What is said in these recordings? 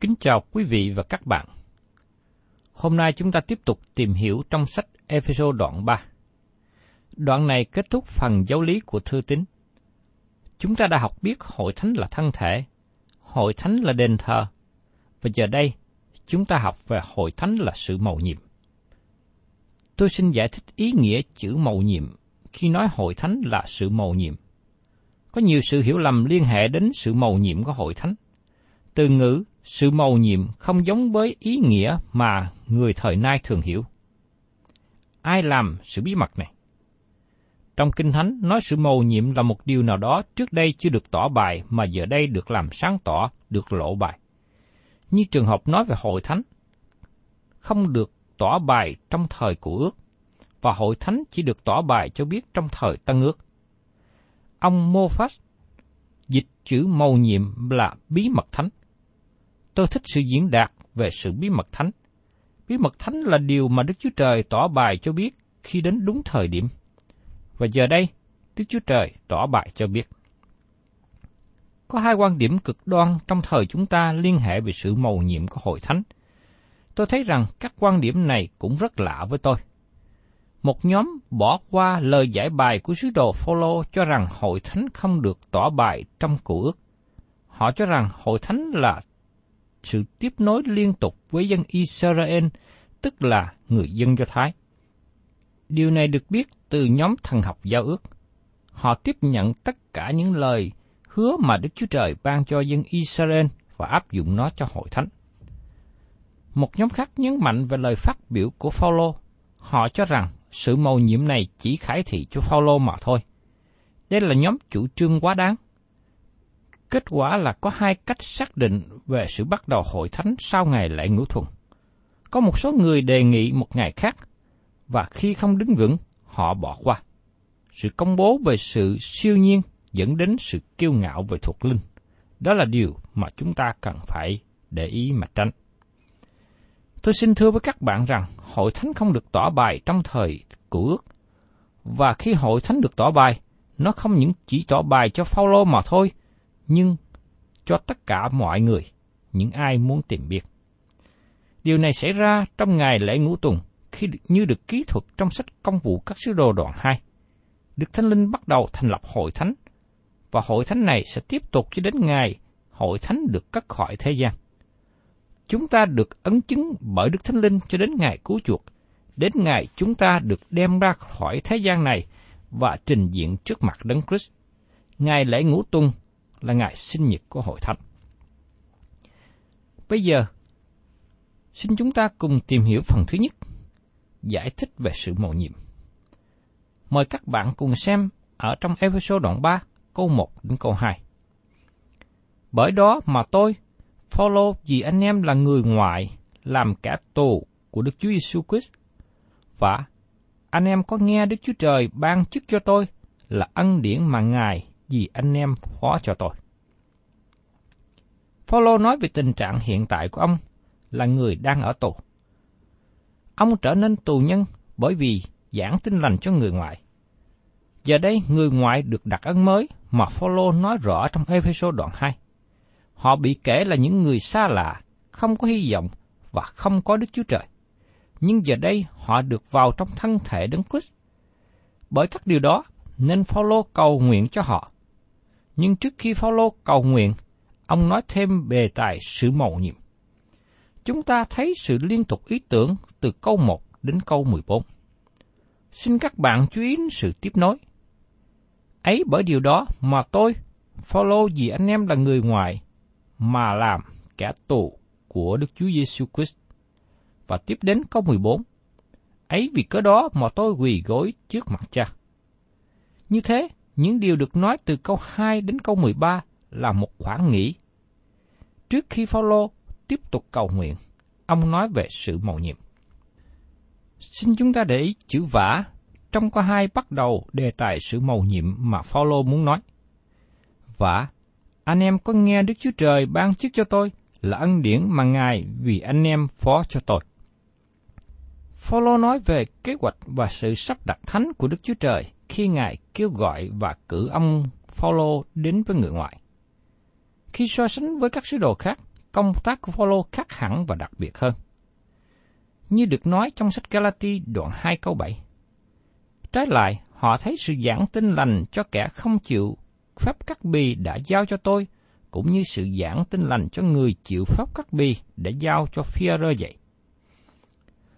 Kính chào quý vị và các bạn. Hôm nay chúng ta tiếp tục tìm hiểu trong sách Ephesos đoạn 3. Đoạn này kết thúc phần giáo lý của thư tín. Chúng ta đã học biết hội thánh là thân thể, hội thánh là đền thờ, và giờ đây chúng ta học về hội thánh là sự mầu nhiệm. Tôi xin giải thích ý nghĩa chữ mầu nhiệm khi nói hội thánh là sự mầu nhiệm. Có nhiều sự hiểu lầm liên hệ đến sự mầu nhiệm của hội thánh. Từ ngữ sự mầu nhiệm không giống với ý nghĩa mà người thời nay thường hiểu. Ai làm sự bí mật này? Trong Kinh Thánh nói sự mầu nhiệm là một điều nào đó trước đây chưa được tỏ bài mà giờ đây được làm sáng tỏ, được lộ bài. Như trường hợp nói về hội thánh, không được tỏ bài trong thời của ước, và hội thánh chỉ được tỏ bài cho biết trong thời tân ước. Ông Moffat dịch chữ mầu nhiệm là bí mật thánh. Tôi thích sự diễn đạt về sự bí mật thánh. Bí mật thánh là điều mà Đức Chúa Trời tỏ bài cho biết khi đến đúng thời điểm. Và giờ đây, Đức Chúa Trời tỏ bài cho biết. Có hai quan điểm cực đoan trong thời chúng ta liên hệ về sự mầu nhiệm của hội thánh. Tôi thấy rằng các quan điểm này cũng rất lạ với tôi. Một nhóm bỏ qua lời giải bài của sứ đồ Phaolô cho rằng hội thánh không được tỏ bài trong cụ ước. Họ cho rằng hội thánh là sự tiếp nối liên tục với dân Israel, tức là người dân Do Thái. Điều này được biết từ nhóm thần học giao ước. Họ tiếp nhận tất cả những lời hứa mà Đức Chúa Trời ban cho dân Israel và áp dụng nó cho hội thánh. Một nhóm khác nhấn mạnh về lời phát biểu của Phaolô. Họ cho rằng sự mầu nhiệm này chỉ khải thị cho Phaolô mà thôi. Đây là nhóm chủ trương quá đáng. Kết quả là có hai cách xác định về sự bắt đầu hội thánh sau ngày lễ ngũ thuần. Có một số người đề nghị một ngày khác, và khi không đứng vững, họ bỏ qua. Sự công bố về sự siêu nhiên dẫn đến sự kiêu ngạo về thuộc linh. Đó là điều mà chúng ta cần phải để ý mà tránh. Tôi xin thưa với các bạn rằng hội thánh không được tỏ bài trong thời cũ ước. Và khi hội thánh được tỏ bài, nó không những chỉ tỏ bài cho Phaolô mà thôi, nhưng cho tất cả mọi người, những ai muốn tìm biết. Điều này xảy ra trong ngày lễ ngũ tuần, khi như được ký thuật trong sách công vụ các sứ đồ đoạn 2. Đức Thánh Linh bắt đầu thành lập hội thánh, và hội thánh này sẽ tiếp tục cho đến ngày hội thánh được cất khỏi thế gian. chúng ta được ấn chứng bởi Đức Thánh Linh cho đến ngày cứu chuộc, đến ngày chúng ta được đem ra khỏi thế gian này và trình diện trước mặt Đấng Christ. Ngày lễ ngũ tuần là ngày sinh nhật của hội thánh. Bây giờ, xin chúng ta cùng tìm hiểu phần thứ nhất, giải thích về sự mầu nhiệm. Mời các bạn cùng xem ở trong episode đoạn 3, câu 1 đến câu 2. Bởi đó mà tôi, follow vì anh em là người ngoại, làm cả tù của Đức Chúa Giêsu Christ. Và anh em có nghe Đức Chúa Trời ban chức cho tôi là ân điển mà Ngài vì anh em phó cho tôi. Paulo nói về tình trạng hiện tại của ông là người đang ở tù. Ông trở nên tù nhân bởi vì giảng tin lành cho người ngoại. Giờ đây người ngoại được đặt ân mới mà Phaolô nói rõ trong Ephesos đoạn 2. Họ bị kể là những người xa lạ, không có hy vọng và không có Đức Chúa Trời. Nhưng giờ đây họ được vào trong thân thể Đấng Christ. Bởi các điều đó nên Phaolô cầu nguyện cho họ. Nhưng trước khi Phaolô cầu nguyện, ông nói thêm về tài sự mầu nhiệm. Chúng ta thấy sự liên tục ý tưởng từ câu 1 đến câu 14. Xin các bạn chú ý đến sự tiếp nối. Ấy bởi điều đó mà tôi, Phaolô vì anh em là người ngoài, mà làm kẻ tù của Đức Chúa Giêsu Christ. Và tiếp đến câu 14. Ấy vì cớ đó mà tôi quỳ gối trước mặt cha. Như thế, những điều được nói từ câu 2 đến câu 13 là một khoảng nghỉ. Trước khi Phaolô tiếp tục cầu nguyện, ông nói về sự mầu nhiệm. Xin chúng ta để ý chữ vả trong câu hai bắt đầu đề tài sự mầu nhiệm mà Phaolô muốn nói. Vả, anh em có nghe Đức Chúa Trời ban chức cho tôi là ân điển mà Ngài vì anh em phó cho tôi. Phaolô nói về kế hoạch và sự sắp đặt thánh của Đức Chúa Trời khi Ngài kêu gọi và cử ông Phaolô đến với người ngoại. Khi so sánh với các sứ đồ khác, công tác của Phaolô khác hẳn và đặc biệt hơn. Như được nói trong sách Galati đoạn 2 câu 7. Trái lại, họ thấy sự giảng tin lành cho kẻ không chịu phép cắt bì đã giao cho tôi, cũng như sự giảng tin lành cho người chịu phép cắt bì đã giao cho phi rơ vậy.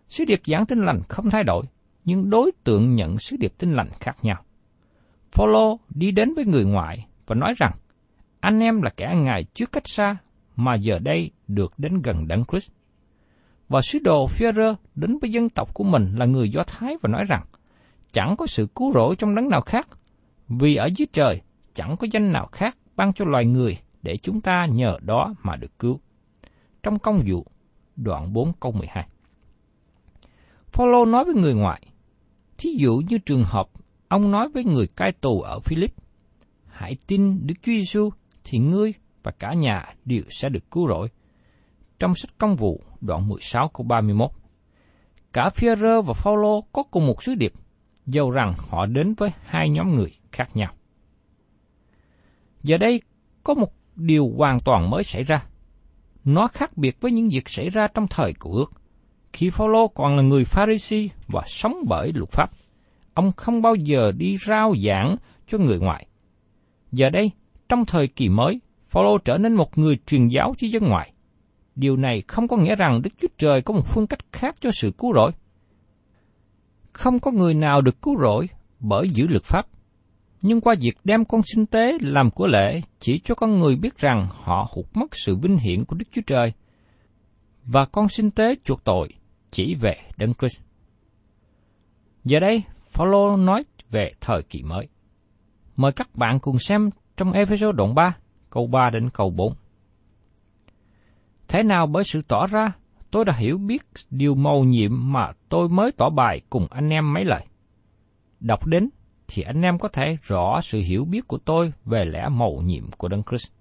Sứ điệp giảng tin lành không thay đổi, nhưng đối tượng nhận sứ điệp tin lành khác nhau. Phaolô đi đến với người ngoại và nói rằng, anh em là kẻ ngài trước cách xa, mà giờ đây được đến gần Đấng Christ. Và sứ đồ Führer đến với dân tộc của mình là người Do Thái và nói rằng, chẳng có sự cứu rỗi trong đấng nào khác, vì ở dưới trời chẳng có danh nào khác ban cho loài người để chúng ta nhờ đó mà được cứu. Trong công vụ, đoạn 4 câu 12. Phaolô nói với người ngoại, thí dụ như trường hợp ông nói với người cai tù ở Philip, hãy tin Đức Chúa Giêsu thì ngươi và cả nhà đều sẽ được cứu rỗi. Trong sách công vụ đoạn 16 câu 31. Cả Führer và Phaolô có cùng một sứ điệp, dầu rằng họ đến với hai nhóm người khác nhau. Giờ đây có một điều hoàn toàn mới xảy ra. Nó khác biệt với những việc xảy ra trong thời của ước. Khi Phaolô còn là người Pharisee và sống bởi luật pháp, ông không bao giờ đi rao giảng cho người ngoại. Giờ đây, trong thời kỳ mới, Phaolô trở nên một người truyền giáo cho dân ngoại. Điều này không có nghĩa rằng Đức Chúa Trời có một phương cách khác cho sự cứu rỗi. Không có người nào được cứu rỗi bởi giữ luật pháp. Nhưng qua việc đem con sinh tế làm của lễ chỉ cho con người biết rằng họ hụt mất sự vinh hiển của Đức Chúa Trời. Và con sinh tế chuộc tội chỉ về Đấng Christ. Giờ đây, Phaolô nói về thời kỳ mới. Mời các bạn cùng xem trong Ephesos đoạn 3, câu 3 đến câu 4. Thế nào bởi sự tỏ ra, tôi đã hiểu biết điều mầu nhiệm mà tôi mới tỏ bài cùng anh em mấy lời. Đọc đến thì anh em có thể rõ sự hiểu biết của tôi về lẽ mầu nhiệm của Đấng Christ.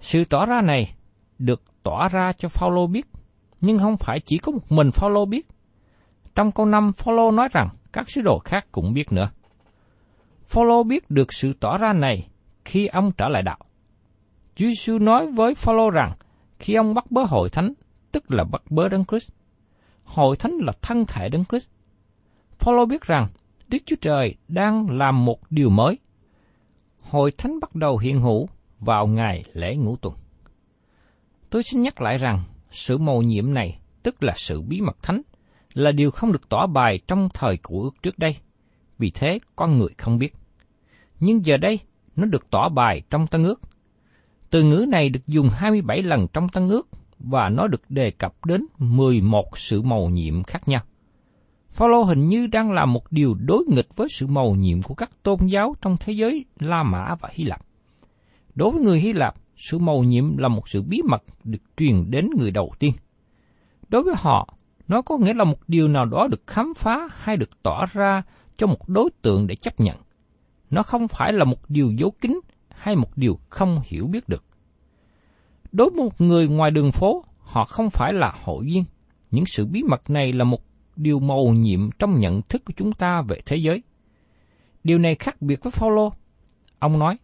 Sự tỏ ra này được tỏ ra cho Phaolô biết, nhưng không phải chỉ có một mình Phaolô biết. Trong câu 5, Phaolô nói rằng các sứ đồ khác cũng biết nữa. Phaolô biết được sự tỏ ra này khi ông trở lại đạo. Chúa Giêsu nói với Phaolô rằng khi ông bắt bớ hội thánh, tức là bắt bớ Đấng Christ. Hội thánh là thân thể Đấng Christ. Phaolô biết rằng Đức Chúa Trời đang làm một điều mới. Hội thánh bắt đầu hiện hữu vào ngày lễ ngũ tuần. Tôi xin nhắc lại rằng, sự mầu nhiệm này, tức là sự bí mật thánh, là điều không được tỏ bài trong thời của ước trước đây. Vì thế, con người không biết. Nhưng giờ đây, nó được tỏ bài trong Tân ước. Từ ngữ này được dùng 27 lần trong Tân ước và nó được đề cập đến 11 sự mầu nhiệm khác nhau. Phaolô hình như đang làm một điều đối nghịch với sự mầu nhiệm của các tôn giáo trong thế giới La Mã và Hy Lạp. Đối với người Hy Lạp, sự mầu nhiệm là một sự bí mật được truyền đến người đầu tiên. Đối với họ, nó có nghĩa là một điều nào đó được khám phá hay được tỏ ra cho một đối tượng để chấp nhận. Nó không phải là một điều giấu kín hay một điều không hiểu biết được. Đối với một người ngoài đường phố, họ không phải là hội viên. Những sự bí mật này là một điều mầu nhiệm trong nhận thức của chúng ta về thế giới. Điều này khác biệt với Phaolô. Ông nói,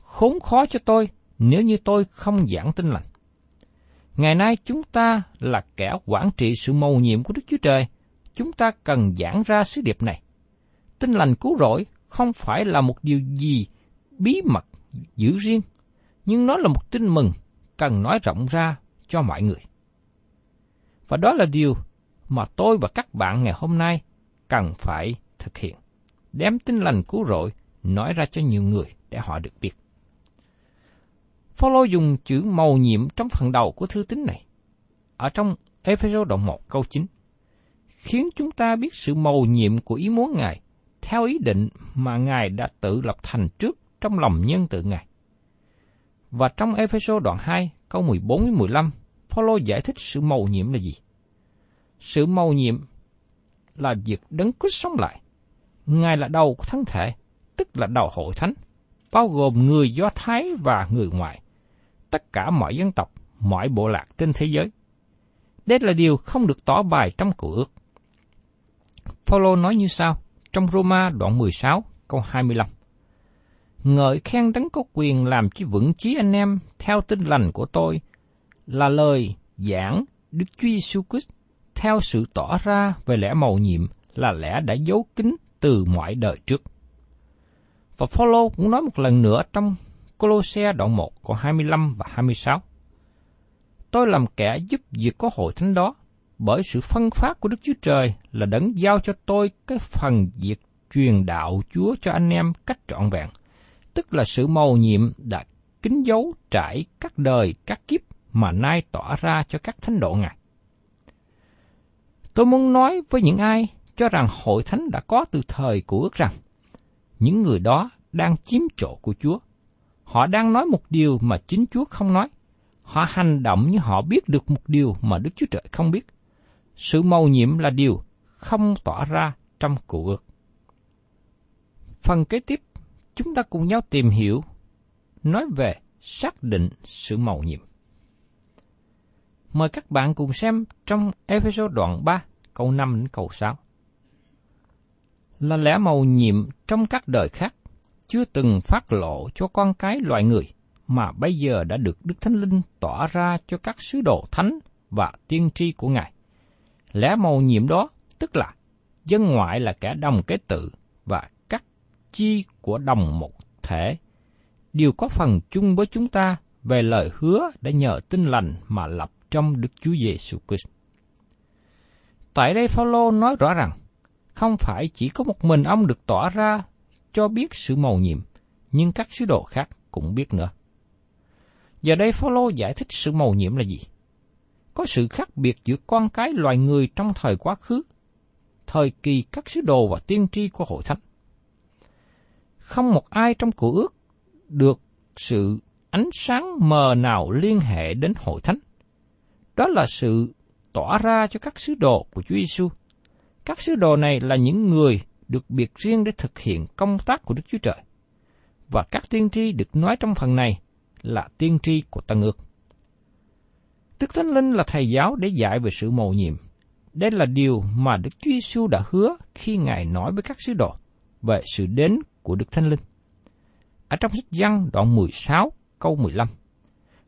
khốn khó cho tôi nếu như tôi không giảng tin lành. Ngày nay chúng ta là kẻ quản trị sự mầu nhiệm của Đức Chúa Trời, chúng ta cần giảng ra sứ điệp này. Tin lành cứu rỗi không phải là một điều gì bí mật giữ riêng, nhưng nó là một tin mừng cần nói rộng ra cho mọi người. Và đó là điều mà tôi và các bạn ngày hôm nay cần phải thực hiện. Đem tin lành cứu rỗi nói ra cho nhiều người để họ được biết. Phaolô dùng chữ màu nhiệm trong phần đầu của thư tín này. Ở trong Ephesos đoạn 1 câu 9 khiến chúng ta biết sự màu nhiệm của ý muốn Ngài theo ý định mà Ngài đã tự lập thành trước trong lòng nhân tự Ngài. Và trong Ephesos đoạn 2 câu 14 đến 15, Phaolô giải thích sự màu nhiệm là gì? Sự màu nhiệm là việc đấng Christ sống lại. Ngài là đầu của thân thể, tức là đầu hội thánh, bao gồm người Do Thái và người ngoại, tất cả mọi dân tộc, mọi bộ lạc trên thế giới. Đây là điều không được tỏ bài trong cựu ước. Phaolô nói như sau trong Roma đoạn 16 câu 25. Ngợi khen đấng có quyền làm cho vững chí anh em theo tinh lành của tôi là lời giảng Đức Chúa Giêsu Christ theo sự tỏ ra về lẽ màu nhiệm là lẽ đã giấu kín từ mọi đời trước. Và Phaolô cũng nói một lần nữa trong Colosse đoạn 1 câu 25 và 26. Tôi làm kẻ giúp việc có hội thánh đó, bởi sự phân phát của Đức Chúa Trời là đấng giao cho tôi cái phần việc truyền đạo Chúa cho anh em cách trọn vẹn, tức là sự mầu nhiệm đã kín dấu trải các đời các kiếp mà nay tỏ ra cho các thánh độ Ngài. Tôi muốn nói với những ai cho rằng hội thánh đã có từ thời của ước rằng, những người đó đang chiếm chỗ của Chúa. Họ đang nói một điều mà chính Chúa không nói. Họ hành động như họ biết được một điều mà Đức Chúa Trời không biết. Sự mầu nhiệm là điều không tỏ ra trong cụ ước. Phần kế tiếp, chúng ta cùng nhau tìm hiểu, nói về xác định sự mầu nhiệm. Mời các bạn cùng xem trong episode đoạn 3, câu 5 đến câu 6. Là lẽ mầu nhiệm trong các đời khác, chưa từng phát lộ cho con cái loài người, mà bây giờ đã được Đức Thánh Linh tỏ ra cho các sứ đồ thánh và tiên tri của Ngài. Lẽ mầu nhiệm đó tức là dân ngoại là kẻ đồng kế tự và các chi của đồng một thể đều có phần chung với chúng ta về lời hứa đã nhờ tin lành mà lập trong Đức Chúa Giêsu Christ. Tại đây Phaolô nói rõ rằng không phải chỉ có một mình ông được tỏ ra cho biết sự mầu nhiệm, nhưng các sứ đồ khác cũng biết nữa. Giờ đây Phaolô giải thích sự mầu nhiệm là gì? Có sự khác biệt giữa con cái loài người trong thời quá khứ, thời kỳ các sứ đồ và tiên tri của hội thánh. Không một ai trong cổ ước được sự ánh sáng mờ nào liên hệ đến hội thánh. Đó là sự tỏa ra cho các sứ đồ của Chúa Giêsu. Các sứ đồ này là những người được biệt riêng để thực hiện công tác của Đức Chúa Trời. Và các tiên tri được nói trong phần này là tiên tri của Tân ước. Đức Thánh Linh là thầy giáo để dạy về sự mầu nhiệm. Đây là điều mà Đức Chúa Giêsu đã hứa khi Ngài nói với các sứ đồ về sự đến của Đức Thánh Linh. Ở trong sách Giăng đoạn 16 câu 15,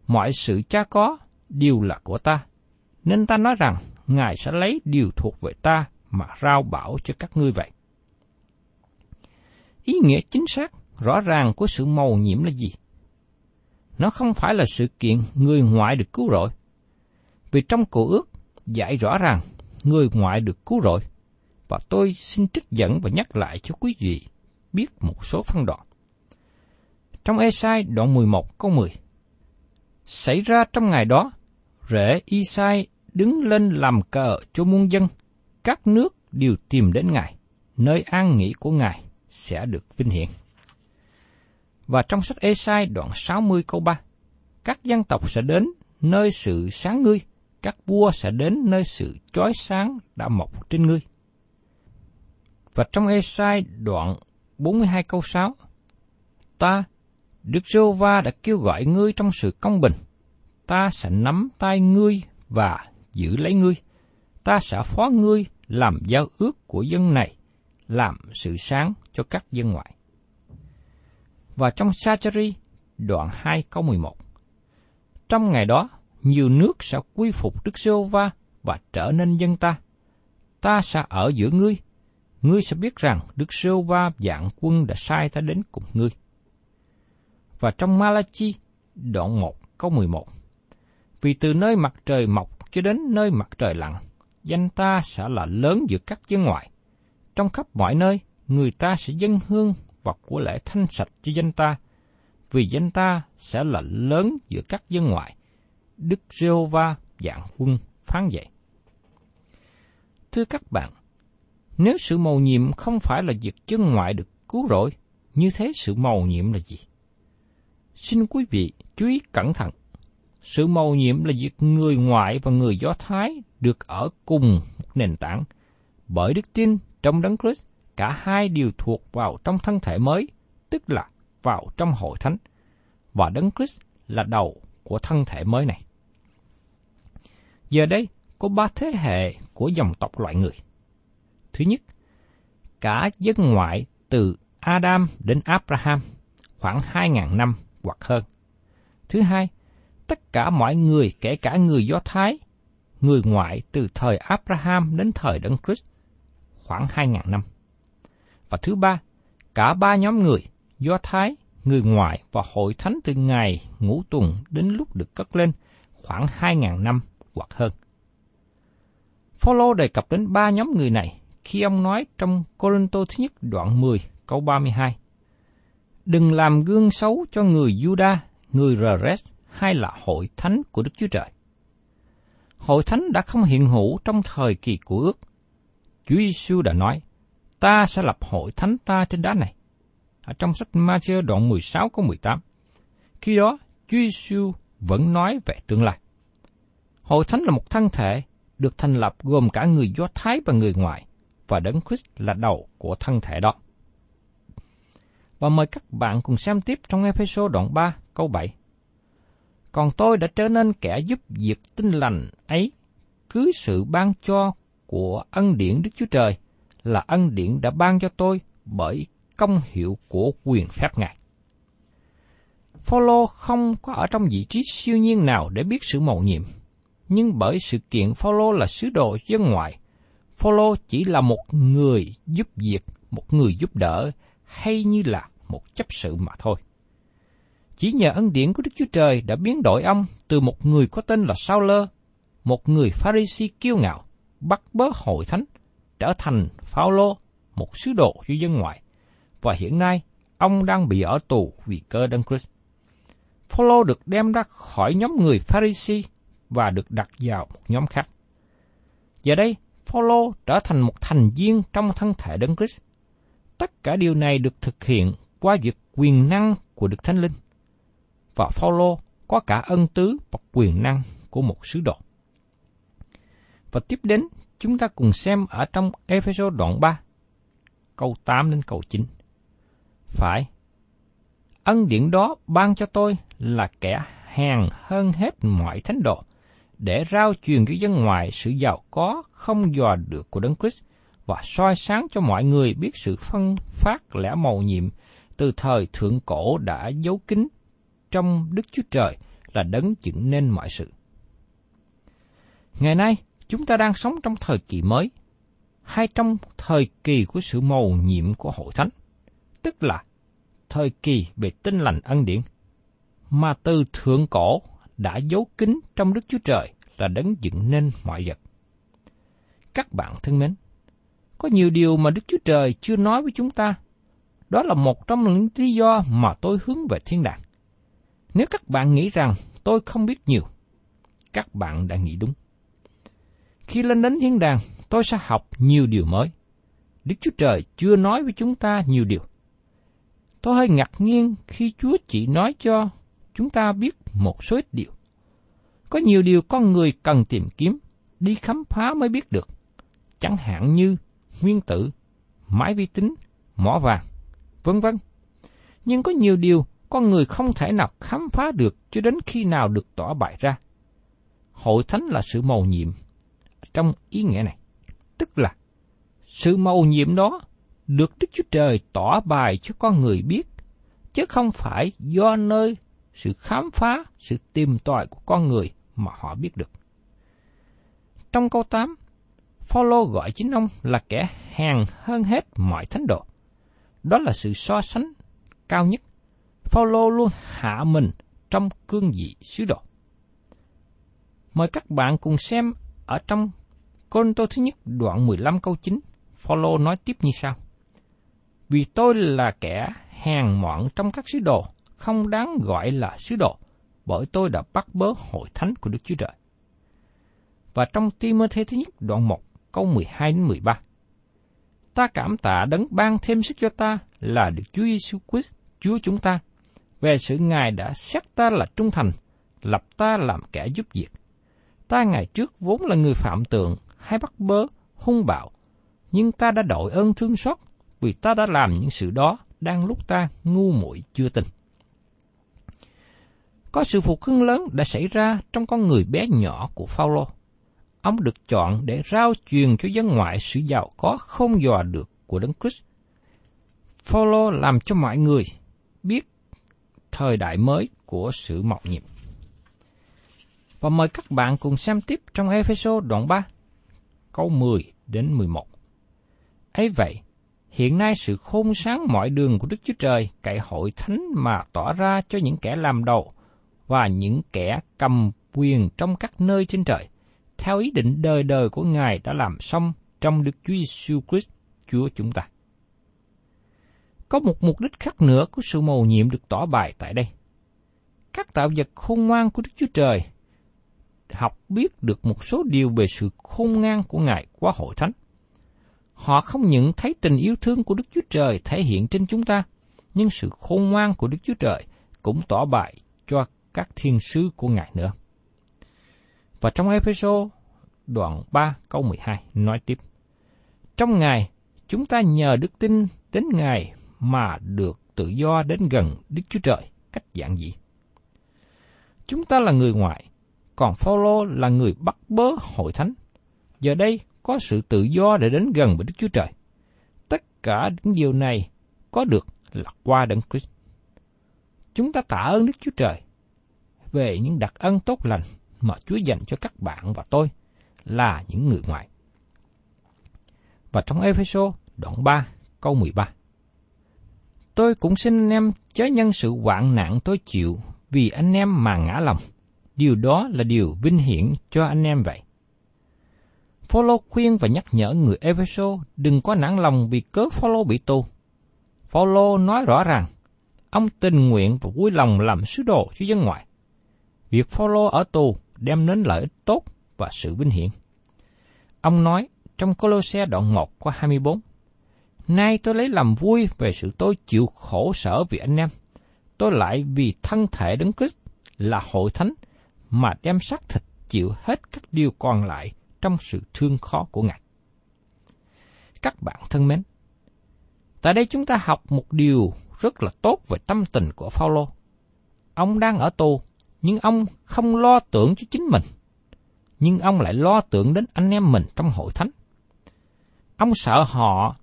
Mọi sự cha có đều là của ta, nên ta nói rằng Ngài sẽ lấy điều thuộc về ta mà rao bảo cho các ngươi vậy. Ý nghĩa chính xác, rõ ràng của sự màu nhiễm là gì? nó không phải là sự kiện người ngoại được cứu rỗi. Vì trong cổ ước dạy rõ ràng người ngoại được cứu rỗi. Và tôi xin trích dẫn và nhắc lại cho quý vị biết một số phân đoạn. Trong Esai đoạn 11 câu 10 Xảy ra trong ngày đó, rễ Isai đứng lên làm cờ cho muôn dân, các nước đều tìm đến Ngài, nơi an nghỉ của Ngài sẽ được vinh hiển. Và trong sách Esai đoạn 60 câu 3, các dân tộc sẽ đến nơi sự sáng ngươi, các vua sẽ đến nơi sự chói sáng đã mọc trên ngươi. Và trong Esai đoạn 42 câu 6, ta, Đức giê va đã kêu gọi ngươi trong sự công bình, ta sẽ nắm tay ngươi và giữ lấy ngươi, ta sẽ phó ngươi làm giao ước của dân này, làm sự sáng cho các dân ngoại. Và trong Sachari, đoạn 2 câu 11. Trong ngày đó, nhiều nước sẽ quy phục Đức giê va và trở nên dân ta. Ta sẽ ở giữa ngươi, ngươi sẽ biết rằng Đức giê va dạng quân đã sai ta đến cùng ngươi. Và trong Malachi, đoạn 1 câu 11. Vì từ nơi mặt trời mọc cho đến nơi mặt trời lặn, danh ta sẽ là lớn giữa các dân ngoại. Trong khắp mọi nơi, người ta sẽ dâng hương và của lễ thanh sạch cho danh ta, vì danh ta sẽ là lớn giữa các dân ngoại. Đức Giê-hô-va dạng quân phán dạy. Thưa các bạn, nếu sự mầu nhiệm không phải là việc chân ngoại được cứu rỗi, như thế sự mầu nhiệm là gì? Xin quý vị chú ý cẩn thận. Sự mầu nhiệm là việc người ngoại và người Do Thái được ở cùng một nền tảng. Bởi đức tin trong Đấng Christ, cả hai đều thuộc vào trong thân thể mới, tức là vào trong hội thánh. Và Đấng Christ là đầu của thân thể mới này. Giờ đây, có ba thế hệ của dòng tộc loại người. Thứ nhất, cả dân ngoại từ Adam đến Abraham, khoảng 2.000 năm hoặc hơn. Thứ hai, tất cả mọi người kể cả người Do Thái, người ngoại từ thời Abraham đến thời Đấng Christ, khoảng 2.000 năm. Và thứ ba, cả ba nhóm người, Do Thái, người ngoại và hội thánh từ ngày ngũ tuần đến lúc được cất lên, khoảng 2.000 năm hoặc hơn. Phaolô đề cập đến ba nhóm người này khi ông nói trong Corinto thứ nhất đoạn 10 câu 32. Đừng làm gương xấu cho người Juda, người Rres hay là hội thánh của Đức Chúa Trời. Hội thánh đã không hiện hữu trong thời kỳ của ước. Chúa Giêsu đã nói, ta sẽ lập hội thánh ta trên đá này. Ở trong sách Matthew đoạn 16 câu 18. Khi đó, Chúa Giêsu vẫn nói về tương lai. Hội thánh là một thân thể được thành lập gồm cả người Do Thái và người ngoại, và Đấng Christ là đầu của thân thể đó. Và mời các bạn cùng xem tiếp trong Ephesos đoạn 3 câu 7. Còn tôi đã trở nên kẻ giúp việc tinh lành ấy, cứ sự ban cho của ân điển Đức Chúa Trời là ân điển đã ban cho tôi bởi công hiệu của quyền phép Ngài. Phaolô không có ở trong vị trí siêu nhiên nào để biết sự mầu nhiệm, nhưng bởi sự kiện Phaolô là sứ đồ dân ngoại, Phaolô chỉ là một người giúp việc, một người giúp đỡ hay như là một chấp sự mà thôi. Chỉ nhờ ân điển của Đức Chúa Trời đã biến đổi ông từ một người có tên là Sao Lơ, một người Pharisee kiêu ngạo, bắt bớ hội thánh, trở thành Phaolô, một sứ đồ cho dân ngoại. Và hiện nay, ông đang bị ở tù vì cơ đấng Christ. Phaolô được đem ra khỏi nhóm người Pharisee và được đặt vào một nhóm khác. Giờ đây, Phaolô trở thành một thành viên trong thân thể đấng Christ. Tất cả điều này được thực hiện qua việc quyền năng của Đức Thánh Linh. Và Phaolô có cả ân tứ và quyền năng của một sứ đồ. Và tiếp đến, chúng ta cùng xem ở trong Ephesos đoạn 3, câu 8 đến câu 9. Phải, ân điển đó ban cho tôi là kẻ hèn hơn hết mọi thánh đồ, để rao truyền cho dân ngoài sự giàu có không dò được của Đấng Christ và soi sáng cho mọi người biết sự phân phát lẽ màu nhiệm từ thời thượng cổ đã giấu kín trong Đức Chúa Trời là đấng dựng nên mọi sự. Ngày nay, chúng ta đang sống trong thời kỳ mới, hay trong thời kỳ của sự mầu nhiệm của hội thánh, tức là thời kỳ về tinh lành ân điển. mà từ thượng cổ đã giấu kín trong Đức Chúa Trời là đấng dựng nên mọi vật. Các bạn thân mến, có nhiều điều mà Đức Chúa Trời chưa nói với chúng ta. Đó là một trong những lý do mà tôi hướng về thiên đàng. Nếu các bạn nghĩ rằng tôi không biết nhiều, các bạn đã nghĩ đúng. Khi lên đến thiên đàng, tôi sẽ học nhiều điều mới. Đức Chúa Trời chưa nói với chúng ta nhiều điều. Tôi hơi ngạc nhiên khi Chúa chỉ nói cho chúng ta biết một số ít điều. Có nhiều điều con người cần tìm kiếm, đi khám phá mới biết được. Chẳng hạn như nguyên tử, máy vi tính, mỏ vàng, vân vân. Nhưng có nhiều điều con người không thể nào khám phá được cho đến khi nào được tỏ bày ra. Hội thánh là sự mầu nhiệm trong ý nghĩa này. Tức là sự mầu nhiệm đó được Đức Chúa Trời tỏ bài cho con người biết, chứ không phải do nơi sự khám phá, sự tìm tòi của con người mà họ biết được. Trong câu 8, Phaolô gọi chính ông là kẻ hàng hơn hết mọi thánh đồ. Đó là sự so sánh cao nhất. Phaolô luôn hạ mình trong cương vị sứ đồ. Mời các bạn cùng xem ở trong Côn Tô thứ nhất đoạn 15 câu 9, Phaolô nói tiếp như sau. Vì tôi là kẻ hèn mọn trong các sứ đồ, không đáng gọi là sứ đồ, bởi tôi đã bắt bớ hội thánh của Đức Chúa Trời. Và trong Timothy thứ nhất đoạn 1, câu 12 đến 13. Ta cảm tạ đấng ban thêm sức cho ta là được Chúa Giêsu Christ, Chúa chúng ta, về sự Ngài đã xét ta là trung thành, lập ta làm kẻ giúp việc. Ta ngày trước vốn là người phạm tượng, hay bắt bớ, hung bạo, nhưng ta đã đội ơn thương xót vì ta đã làm những sự đó đang lúc ta ngu muội chưa tin. Có sự phục hưng lớn đã xảy ra trong con người bé nhỏ của Phaolô. Ông được chọn để rao truyền cho dân ngoại sự giàu có không dò được của Đấng Christ. Phaolô làm cho mọi người biết thời đại mới của sự mạo nhiệm. Và mời các bạn cùng xem tiếp trong Ephesos đoạn 3, câu 10 đến 11. ấy vậy, hiện nay sự khôn sáng mọi đường của Đức Chúa Trời cậy hội thánh mà tỏ ra cho những kẻ làm đầu và những kẻ cầm quyền trong các nơi trên trời, theo ý định đời đời của Ngài đã làm xong trong Đức Chúa Giêsu Christ, Chúa chúng ta. Có một mục đích khác nữa của sự mầu nhiệm được tỏ bài tại đây. Các tạo vật khôn ngoan của Đức Chúa Trời học biết được một số điều về sự khôn ngoan của Ngài qua hội thánh. Họ không những thấy tình yêu thương của Đức Chúa Trời thể hiện trên chúng ta, nhưng sự khôn ngoan của Đức Chúa Trời cũng tỏ bại cho các thiên sứ của Ngài nữa. Và trong Ephesos đoạn 3 câu 12 nói tiếp. Trong Ngài, chúng ta nhờ đức tin đến Ngài mà được tự do đến gần Đức Chúa Trời cách dạng gì. Chúng ta là người ngoại, còn Phaolô là người bắt bớ hội thánh. Giờ đây có sự tự do để đến gần với Đức Chúa Trời. Tất cả những điều này có được là qua Đấng Christ. Chúng ta tạ ơn Đức Chúa Trời về những đặc ân tốt lành mà Chúa dành cho các bạn và tôi là những người ngoại. Và trong Epheso đoạn 3 câu 13 Tôi cũng xin anh em chớ nhân sự hoạn nạn tôi chịu vì anh em mà ngã lòng. Điều đó là điều vinh hiển cho anh em vậy. Phaolô khuyên và nhắc nhở người Ephesos đừng có nản lòng vì cớ Phaolô bị tù. Phaolô nói rõ ràng, ông tình nguyện và vui lòng làm sứ đồ cho dân ngoại. Việc Phaolô ở tù đem đến lợi ích tốt và sự vinh hiển. Ông nói trong Colosse đoạn 1 có 24, Nay tôi lấy làm vui về sự tôi chịu khổ sở vì anh em. Tôi lại vì thân thể đấng Christ là hội thánh mà đem xác thịt chịu hết các điều còn lại trong sự thương khó của Ngài. Các bạn thân mến, tại đây chúng ta học một điều rất là tốt về tâm tình của Phaolô. Ông đang ở tù, nhưng ông không lo tưởng cho chính mình, nhưng ông lại lo tưởng đến anh em mình trong hội thánh. Ông sợ họ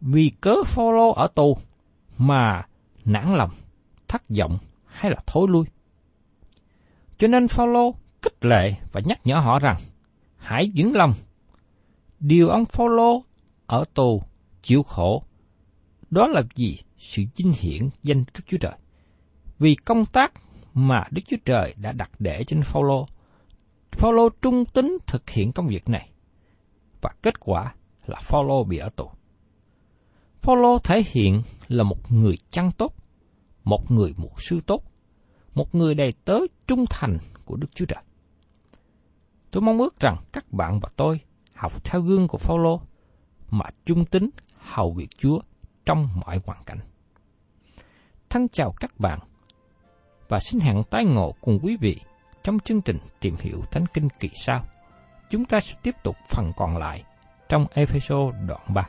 vì cớ Phaolô ở tù mà nản lòng, thất vọng hay là thối lui. Cho nên Phaolô kích lệ và nhắc nhở họ rằng hãy vững lòng. Điều ông Phaolô ở tù chịu khổ đó là gì? Sự vinh hiển danh Đức Chúa Trời. Vì công tác mà Đức Chúa Trời đã đặt để trên Phaolô. Phaolô trung tín thực hiện công việc này và kết quả là Phaolô bị ở tù. Phaolô thể hiện là một người chăn tốt, một người mục sư tốt, một người đầy tớ trung thành của Đức Chúa Trời. Tôi mong ước rằng các bạn và tôi học theo gương của Phaolô mà trung tín hầu việc Chúa trong mọi hoàn cảnh. Thân chào các bạn và xin hẹn tái ngộ cùng quý vị trong chương trình tìm hiểu Thánh Kinh kỳ sau. Chúng ta sẽ tiếp tục phần còn lại trong Ephesos đoạn 3.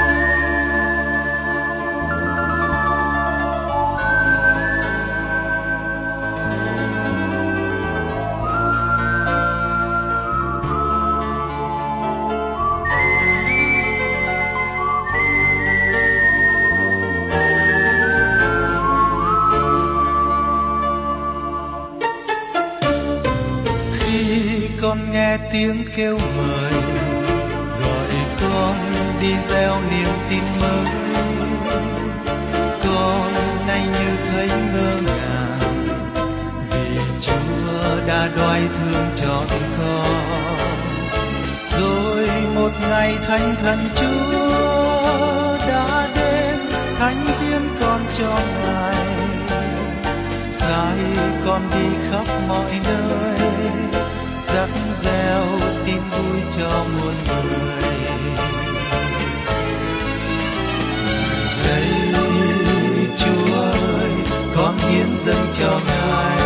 Tiếng kêu mời, gọi con đi gieo niềm tin mới con nay như thấy ngơ ngàng, vì chúa đã đoái thương chọn con. Rồi một ngày thánh thần chúa đã đến, thánh hiến con cho ngài. Dạy con đi khắp mọi nơi vui cho muôn người. Đây chúa ơi, con hiến dâng cho ngài.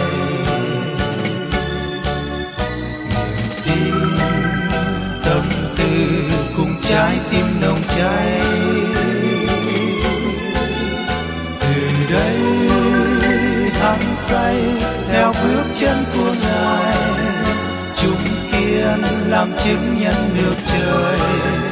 Niềm tin, tâm tư cùng trái tim nồng cháy. Từ đây, hăng say theo bước chân của ngài làm chứng nhân được trời.